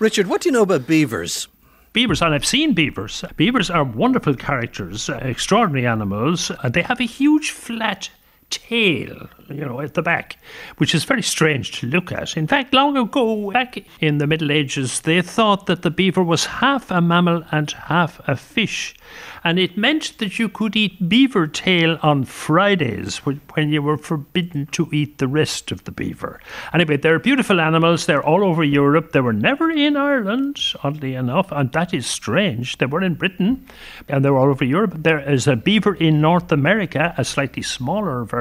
Richard, what do you know about beavers? Beavers, and I've seen beavers. Beavers are wonderful characters, uh, extraordinary animals. Uh, they have a huge flat tail, you know, at the back, which is very strange to look at. In fact, long ago, back in the Middle Ages, they thought that the beaver was half a mammal and half a fish and it meant that you could eat beaver tail on Fridays when you were forbidden to eat the rest of the beaver. Anyway, they're beautiful animals. They're all over Europe. They were never in Ireland, oddly enough, and that is strange. They were in Britain and they were all over Europe. There is a beaver in North America, a slightly smaller version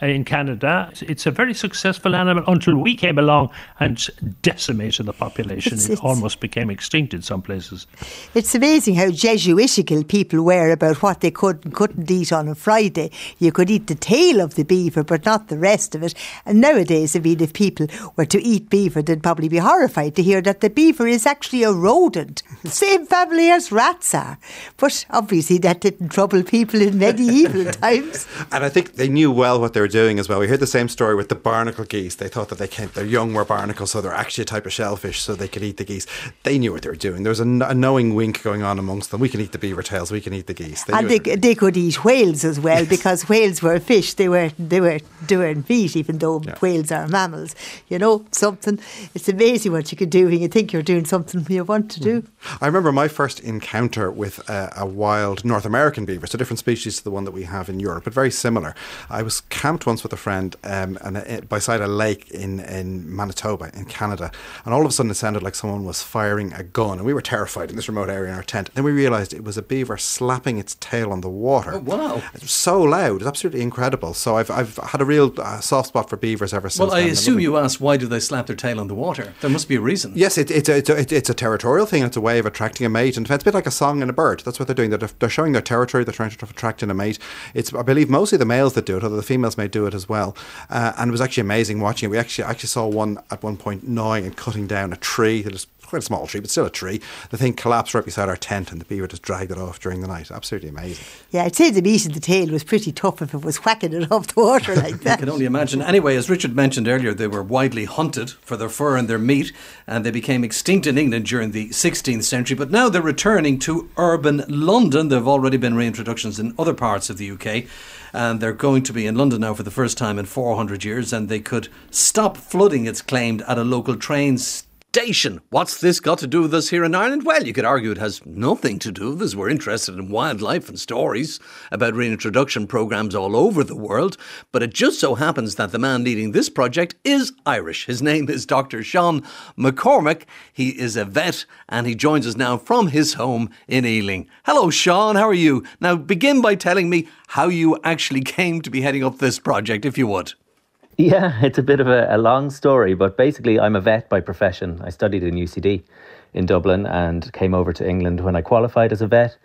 in Canada. It's a very successful animal until we came along and decimated the population. It's, it's, it almost became extinct in some places. It's amazing how Jesuitical people were about what they could and couldn't eat on a Friday. You could eat the tail of the beaver, but not the rest of it. And nowadays, I mean, if people were to eat beaver, they'd probably be horrified to hear that the beaver is actually a rodent, same family as rats are. But obviously, that didn't trouble people in medieval times. And I think they knew well what they were doing as well. We heard the same story with the barnacle geese. They thought that they came, their young were barnacles, so they're actually a type of shellfish, so they could eat the geese. They knew what they were doing. There was a, a knowing wink going on amongst them. We can eat the beaver tails, we can eat the geese. They and they, they could eat whales as well because whales were fish. They were they were doing meat, even though yeah. whales are mammals. You know something. It's amazing what you can do when you think you're doing something you want to do. Mm-hmm. I remember my first encounter with a, a wild North American beaver. It's a different species to the one that we have in Europe, but very similar. I was camped once with a friend um, and uh, beside a lake in in Manitoba in Canada, and all of a sudden it sounded like someone was firing a gun, and we were terrified in this remote area in our tent. Then we realised it was a beaver slapping its tail on the water. Oh, wow. It was so loud. It's absolutely incredible. So I've, I've had a real uh, soft spot for beavers ever since. Well, I assume you asked why do they slap their tail on the water? There must be a reason. Yes, it, it, it, it, it's a territorial thing. It's a way of attracting a mate. And it's a bit like a song and a bird. That's what they're doing. They're, they're showing their territory. They're trying to attract in a mate. It's, I believe, mostly the males that do it, although the females may do it as well. Uh, and it was actually amazing watching it. We actually actually saw one at one point gnawing and cutting down a tree that is quite a small tree, but still a tree. The thing collapsed right beside our tent, and the beaver just dragged it off during the night. Absolutely amazing. Yeah, I'd say the meat in the tail was pretty tough if it was whacking it off the water like that. I can only imagine. Anyway, as Richard mentioned earlier, they were widely hunted for their fur and their meat, and they became extinct in England during the 16th century. But now they're returning to urban London. There have already been reintroductions in other parts of the UK and they're going to be in London now for the first time in 400 years, and they could stop flooding, it's claimed, at a local train station What's this got to do with us here in Ireland? Well, you could argue it has nothing to do with us. We're interested in wildlife and stories about reintroduction programs all over the world. But it just so happens that the man leading this project is Irish. His name is Dr. Sean McCormack. He is a vet and he joins us now from his home in Ealing. Hello, Sean. How are you? Now, begin by telling me how you actually came to be heading up this project, if you would. Yeah, it's a bit of a, a, long story, but basically, I'm a vet by profession. I studied in UCD in Dublin and came over to England when I qualified as a vet.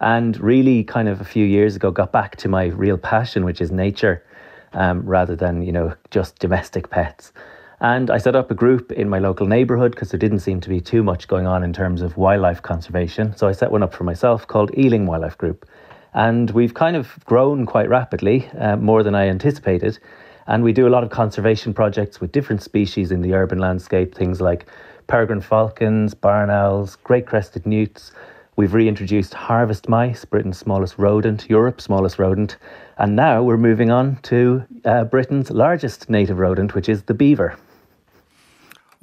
And really, kind of a few years ago, got back to my real passion, which is nature, um, rather than, you know, just domestic pets. And I set up a group in my local neighbourhood because there didn't seem to be too much going on in terms of wildlife conservation. So I set one up for myself called Ealing Wildlife Group. And we've kind of grown quite rapidly, uh, more than I anticipated. And we do a lot of conservation projects with different species in the urban landscape, things like peregrine falcons, barn owls, great crested newts. We've reintroduced harvest mice, Britain's smallest rodent, Europe's smallest rodent. And now we're moving on to uh, Britain's largest native rodent, which is the beaver.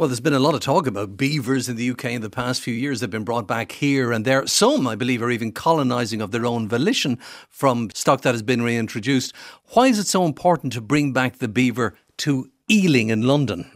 Well, there's been a lot of talk about beavers in the UK in the past few years. They've been brought back here and there. Some, I believe, are even colonising of their own volition from stock that has been reintroduced. Why is it so important to bring back the beaver to Ealing in London?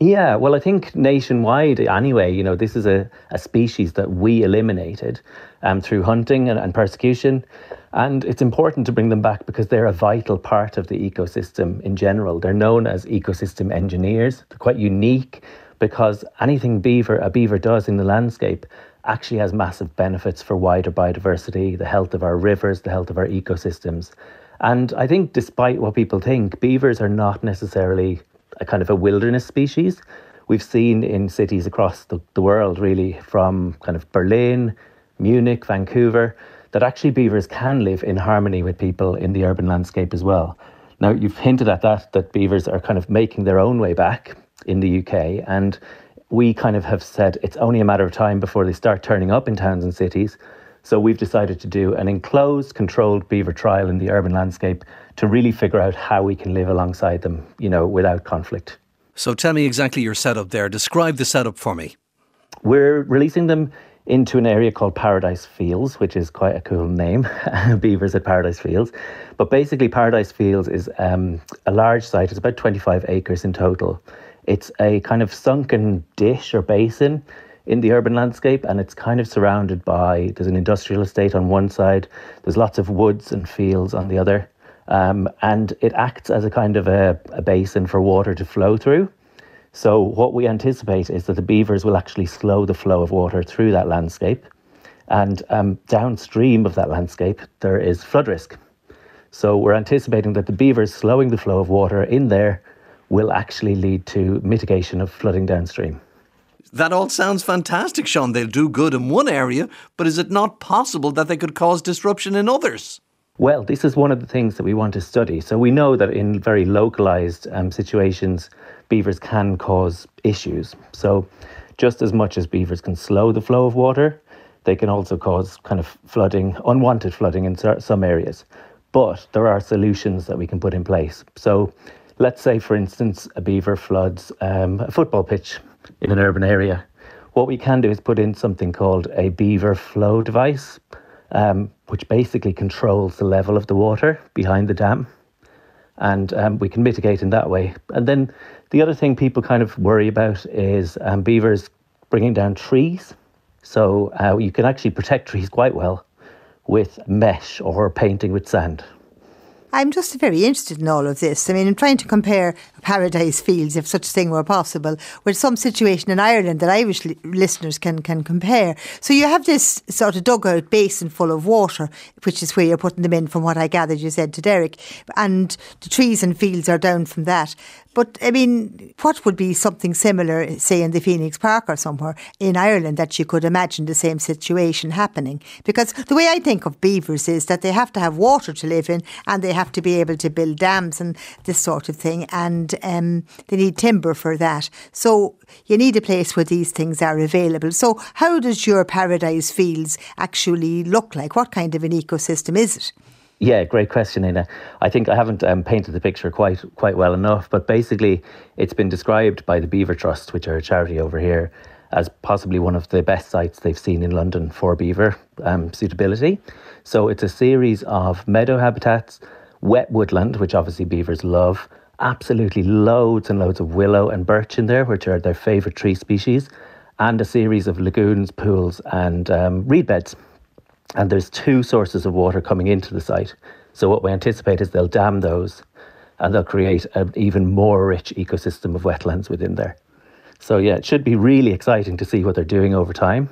Yeah, well, I think nationwide, anyway, you know, this is a, a species that we eliminated um, through hunting and, and persecution. And it's important to bring them back because they're a vital part of the ecosystem in general. They're known as ecosystem engineers. They're quite unique because anything beaver a beaver does in the landscape actually has massive benefits for wider biodiversity, the health of our rivers, the health of our ecosystems. And I think despite what people think, beavers are not necessarily a kind of a wilderness species. We've seen in cities across the, the world, really, from kind of Berlin, Munich, Vancouver, that actually beavers can live in harmony with people in the urban landscape as well. Now, you've hinted at that, that beavers are kind of making their own way back in the UK. And we kind of have said it's only a matter of time before they start turning up in towns and cities. So we've decided to do an enclosed, controlled beaver trial in the urban landscape to really figure out how we can live alongside them, you know, without conflict. So tell me exactly your setup there. Describe the setup for me. We're releasing them into an area called Paradise Fields, which is quite a cool name, beavers at Paradise Fields. But basically, Paradise Fields is um, a large site, it's about 25 acres in total. It's a kind of sunken dish or basin in the urban landscape, and it's kind of surrounded by there's an industrial estate on one side, there's lots of woods and fields on the other, um, and it acts as a kind of a, a basin for water to flow through. So, what we anticipate is that the beavers will actually slow the flow of water through that landscape. And um, downstream of that landscape, there is flood risk. So, we're anticipating that the beavers slowing the flow of water in there will actually lead to mitigation of flooding downstream. That all sounds fantastic, Sean. They'll do good in one area, but is it not possible that they could cause disruption in others? Well, this is one of the things that we want to study. So we know that in very localized um, situations, beavers can cause issues. So just as much as beavers can slow the flow of water, they can also cause kind of flooding, unwanted flooding in some areas. But there are solutions that we can put in place. So let's say, for instance, a beaver floods um, a football pitch in an urban area. What we can do is put in something called a beaver flow device, um, which basically controls the level of the water behind the dam. And um, we can mitigate in that way. And then the other thing people kind of worry about is um, beavers bringing down trees. So uh, you can actually protect trees quite well with mesh or painting with sand. I'm just very interested in all of this. I mean, I'm trying to compare Paradise Fields, if such a thing were possible, with some situation in Ireland that Irish li- listeners can, can compare. So you have this sort of dugout basin full of water, which is where you're putting them in, from what I gathered you said to Derek, and the trees and fields are down from that. But I mean, what would be something similar, say in the Phoenix Park or somewhere in Ireland, that you could imagine the same situation happening? Because the way I think of beavers is that they have to have water to live in and they have to be able to build dams and this sort of thing, and um, they need timber for that. So you need a place where these things are available. So, how does your paradise fields actually look like? What kind of an ecosystem is it? Yeah, great question, Éanna. I think I haven't um, painted the picture quite quite well enough, but basically, it's been described by the Beaver Trust, which are a charity over here, as possibly one of the best sites they've seen in London for beaver um, suitability. So it's a series of meadow habitats, wet woodland, which obviously beavers love, absolutely loads and loads of willow and birch in there, which are their favourite tree species, and a series of lagoons, pools, and um, reed beds and there's two sources of water coming into the site. So what we anticipate is they'll dam those and they'll create an even more rich ecosystem of wetlands within there. So yeah, it should be really exciting to see what they're doing over time.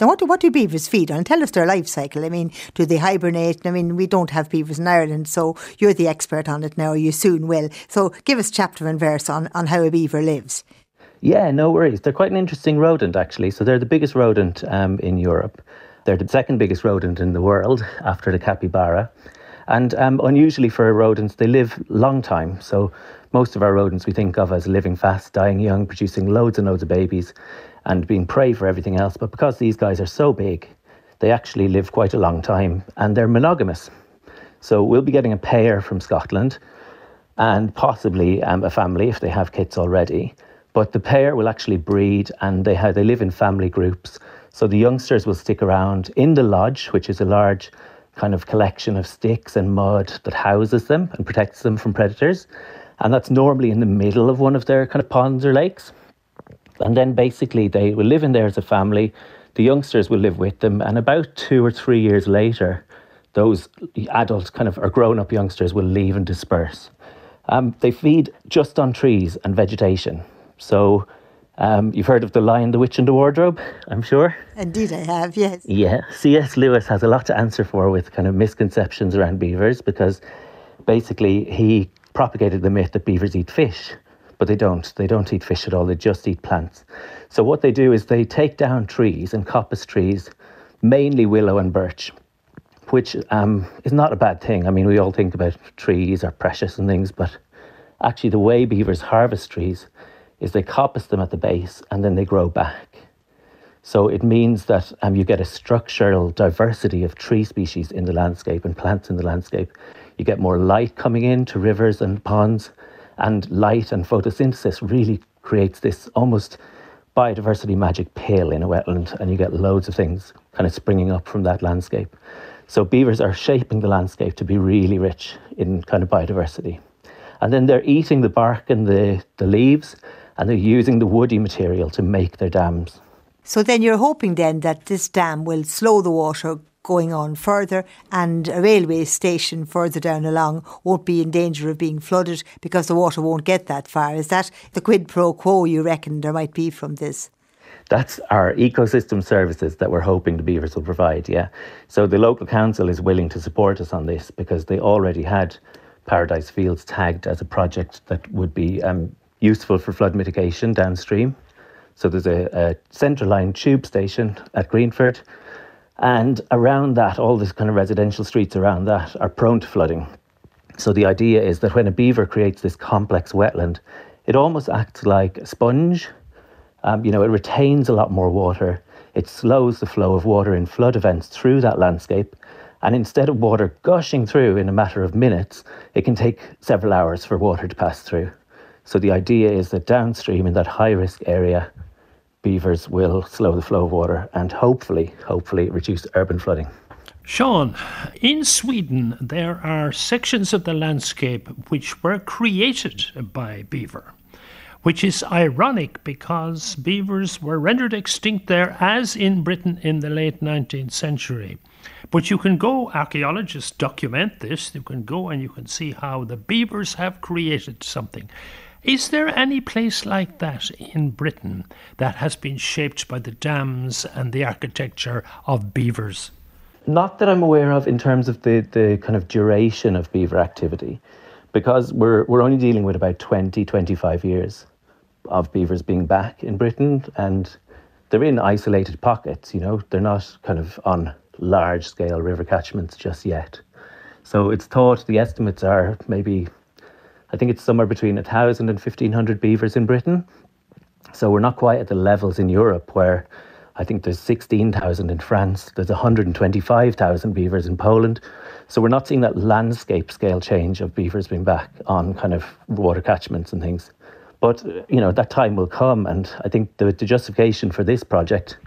Now, what do, what do beavers feed on? Tell us their life cycle. I mean, do they hibernate? I mean, we don't have beavers in Ireland, so you're the expert on it now, you soon will. So give us chapter and verse on, on how a beaver lives. Yeah, no worries. They're quite an interesting rodent, actually. So they're the biggest rodent um, in Europe. They're the second biggest rodent in the world after the capybara. And um, unusually for rodents, they live long time. So most of our rodents we think of as living fast, dying young, producing loads and loads of babies, and being prey for everything else. But because these guys are so big, they actually live quite a long time, and they're monogamous. So we'll be getting a pair from Scotland, and possibly um, a family if they have kids already. But the pair will actually breed, and they have, they live in family groups. So the youngsters will stick around in the lodge, which is a large kind of collection of sticks and mud that houses them and protects them from predators. And that's normally in the middle of one of their kind of ponds or lakes. And then basically they will live in there as a family. The youngsters will live with them. And about two or three years later, those adult kind of or grown up youngsters will leave and disperse. Um, they feed just on trees and vegetation. So um, you've heard of The Lion, the Witch, and the Wardrobe, I'm sure. Indeed, I have, yes. Yeah. C.S. Lewis has a lot to answer for with kind of misconceptions around beavers because basically he propagated the myth that beavers eat fish, but they don't. They don't eat fish at all, they just eat plants. So what they do is they take down trees and coppice trees, mainly willow and birch, which um, is not a bad thing. I mean, we all think about trees are precious and things, but actually, the way beavers harvest trees is they coppice them at the base and then they grow back. So it means that um, you get a structural diversity of tree species in the landscape and plants in the landscape. You get more light coming in to rivers and ponds, and light and photosynthesis really creates this almost biodiversity magic pill in a wetland, and you get loads of things kind of springing up from that landscape. So beavers are shaping the landscape to be really rich in kind of biodiversity. And then they're eating the bark and the, the leaves, and they're using the woody material to make their dams. So then you're hoping then that this dam will slow the water going on further and a railway station further down along won't be in danger of being flooded because the water won't get that far. Is that the quid pro quo you reckon there might be from this? That's our ecosystem services that we're hoping the beavers will provide, yeah. So the local council is willing to support us on this because they already had Paradise Fields tagged as a project that would be um, useful for flood mitigation downstream. So there's a, a central line tube station at Greenford, and around that, all these kind of residential streets around that are prone to flooding. So the idea is that when a beaver creates this complex wetland, it almost acts like a sponge. Um, you know, it retains a lot more water. It slows the flow of water in flood events through that landscape. And instead of water gushing through in a matter of minutes, it can take several hours for water to pass through. So the idea is that downstream in that high risk area, beavers will slow the flow of water and hopefully, hopefully reduce urban flooding. Sean, in Sweden, there are sections of the landscape which were created by beaver, which is ironic because beavers were rendered extinct there, as in Britain in the late 19th century. But you can go, archaeologists document this, you can go and you can see how the beavers have created something. Is there any place like that in Britain that has been shaped by the dams and the architecture of beavers? Not that I'm aware of in terms of the, the kind of duration of beaver activity, because we're, we're only dealing with about 20, 25 years of beavers being back in Britain, and they're in isolated pockets, you know, they're not kind of on large scale river catchments just yet. So it's thought the estimates are maybe I think it's somewhere between 1,000 and 1,500 beavers in Britain. So we're not quite at the levels in Europe where I think there's 16,000 in France, there's 125,000 beavers in Poland. So we're not seeing that landscape scale change of beavers being back on kind of water catchments and things. But, you know, that time will come. And I think the, the justification for this project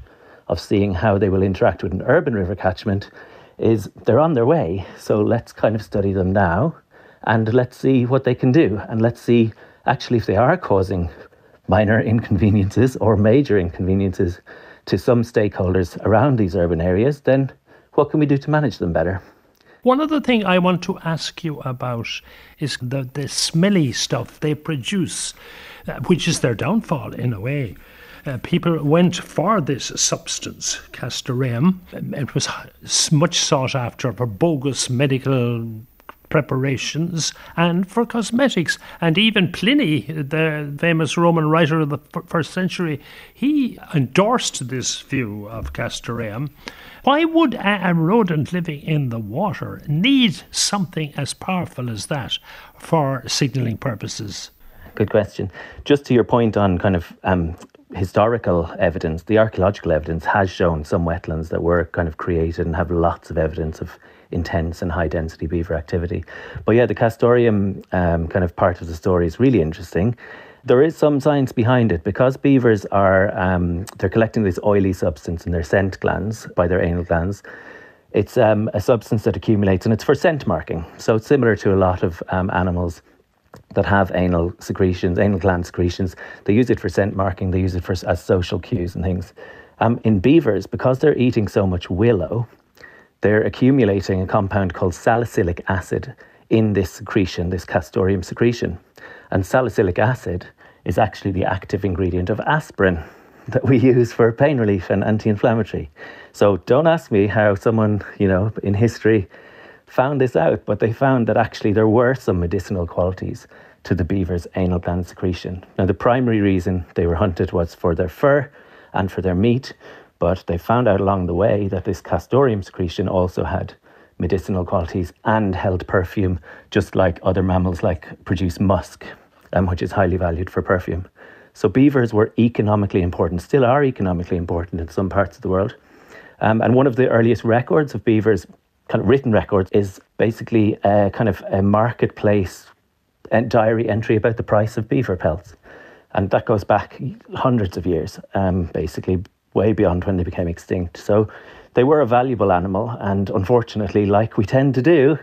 of seeing how they will interact with an urban river catchment is they're on their way. So let's kind of study them now and let's see what they can do. And let's see actually if they are causing minor inconveniences or major inconveniences to some stakeholders around these urban areas, then what can we do to manage them better? One other thing I want to ask you about is the, the smelly stuff they produce, uh, which is their downfall in a way. Uh, people went for this substance, castoreum. It was much sought after for bogus medical preparations and for cosmetics. And even Pliny, the famous Roman writer of the first century, he endorsed this view of castoreum. Why would a rodent living in the water need something as powerful as that for signalling purposes? Good question. Just to your point on kind of um, historical evidence, the archaeological evidence has shown some wetlands that were kind of created and have lots of evidence of intense and high density beaver activity. But yeah, the castoreum um, kind of part of the story is really interesting. There is some science behind it because beavers are um, they're collecting this oily substance in their scent glands by their anal glands. It's um, a substance that accumulates and it's for scent marking. So it's similar to a lot of um, animals that have anal secretions, anal gland secretions. They use it for scent marking. They use it for as social cues and things. Um, in beavers, because they're eating so much willow, they're accumulating a compound called salicylic acid in this secretion, this castoreum secretion. And salicylic acid is actually the active ingredient of aspirin that we use for pain relief and anti inflammatory. So don't ask me how someone, you know, in history found this out, but they found that actually there were some medicinal qualities to the beaver's anal gland secretion. Now, the primary reason they were hunted was for their fur and for their meat, but they found out along the way that this castoreum secretion also had medicinal qualities and held perfume, just like other mammals like produce musk, um, which is highly valued for perfume. So beavers were economically important, still are economically important in some parts of the world. Um, and one of the earliest records of beavers, kind of written records, is basically a kind of a marketplace diary entry about the price of beaver pelts. And that goes back hundreds of years, um, basically way beyond when they became extinct. So they were a valuable animal, and unfortunately, like we tend to do,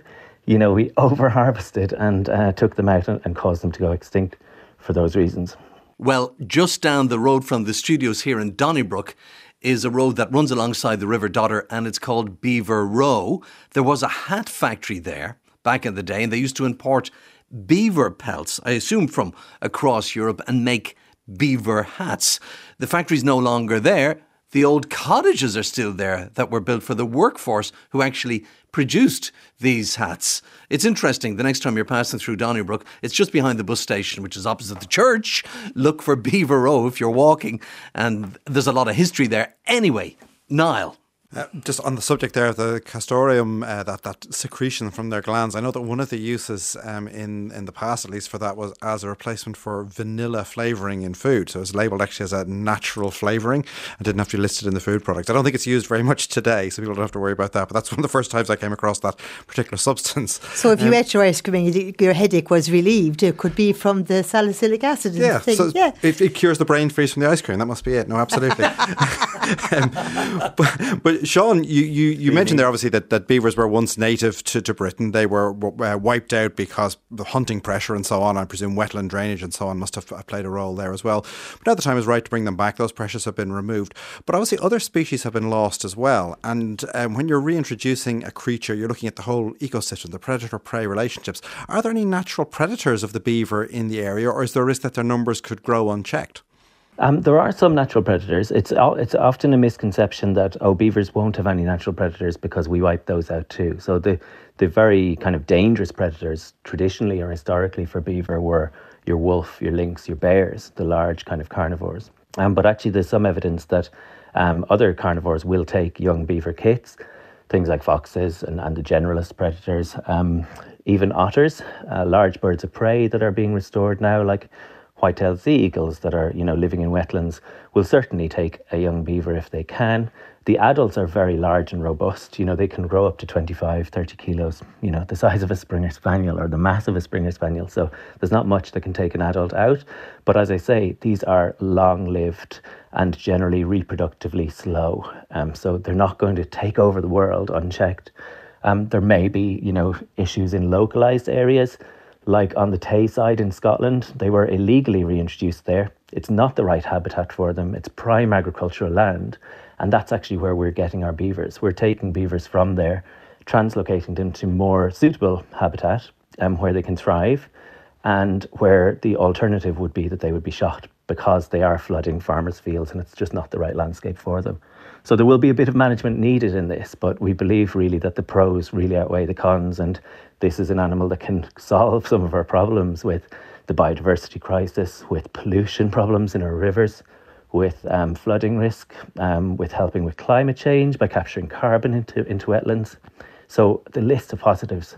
you know, we over harvested and uh, took them out and, and caused them to go extinct for those reasons. Well, just down the road from the studios here in Donnybrook is a road that runs alongside the River Dodder and it's called Beaver Row. There was a hat factory there back in the day and they used to import beaver pelts, I assume from across Europe, and make beaver hats. The factory's no longer there. The old cottages are still there that were built for the workforce who actually produced these hats. It's interesting. The next time you're passing through Donnybrook, it's just behind the bus station, which is opposite the church. Look for Beaver Row if you're walking, and there's a lot of history there. Anyway, Niall. Uh, just on the subject there of the castoreum, uh, that that secretion from their glands. I know that one of the uses um, in in the past, at least for that, was as a replacement for vanilla flavoring in food. So it's labelled actually as a natural flavoring and didn't have to be listed in the food product. I don't think it's used very much today, so people don't have to worry about that. But that's one of the first times I came across that particular substance. So if you um, ate your ice cream and your headache was relieved, it could be from the salicylic acid. Yeah, so yeah. It, it, cures the brain freeze from the ice cream. That must be it. No, absolutely. um, but, but Sean, you, you, you mentioned there obviously that, that beavers were once native to, to Britain. They were uh, wiped out because the hunting pressure and so on. I presume wetland drainage and so on must have played a role there as well. But now the time is right to bring them back. Those pressures have been removed. But obviously, other species have been lost as well. And um, when you're reintroducing a creature, you're looking at the whole ecosystem, the predator prey relationships. Are there any natural predators of the beaver in the area, or is there a risk that their numbers could grow unchecked? Um, there are some natural predators. It's it's often a misconception that oh beavers won't have any natural predators because we wipe those out too. So the the very kind of dangerous predators traditionally or historically for beaver were your wolf, your lynx, your bears, the large kind of carnivores. Um, but actually, there's some evidence that um, other carnivores will take young beaver kits, things like foxes and, and the generalist predators, um, even otters, uh, large birds of prey that are being restored now, like white-tailed sea eagles that are, you know, living in wetlands will certainly take a young beaver if they can. The adults are very large and robust. You know, they can grow up to 25, 30 kilos, you know, the size of a Springer Spaniel or the mass of a Springer Spaniel. So there's not much that can take an adult out. But as I say, these are long lived and generally reproductively slow. Um, so they're not going to take over the world unchecked. Um, there may be, you know, issues in localized areas like on the Tayside in Scotland, they were illegally reintroduced there. It's not the right habitat for them, it's prime agricultural land. And that's actually where we're getting our beavers. We're taking beavers from there, translocating them to more suitable habitat um, where they can thrive, and where the alternative would be that they would be shot because they are flooding farmers' fields and it's just not the right landscape for them. So there will be a bit of management needed in this, but we believe really that the pros really outweigh the cons, and this is an animal that can solve some of our problems with the biodiversity crisis, with pollution problems in our rivers, with um, flooding risk, um, with helping with climate change by capturing carbon into, into wetlands. So the list of positives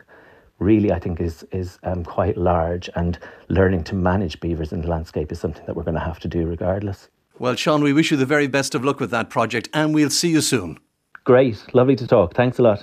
really, I think, is is um, quite large, and learning to manage beavers in the landscape is something that we're going to have to do regardless. Well, Sean, we wish you the very best of luck with that project and we'll see you soon. Great. Lovely to talk. Thanks a lot.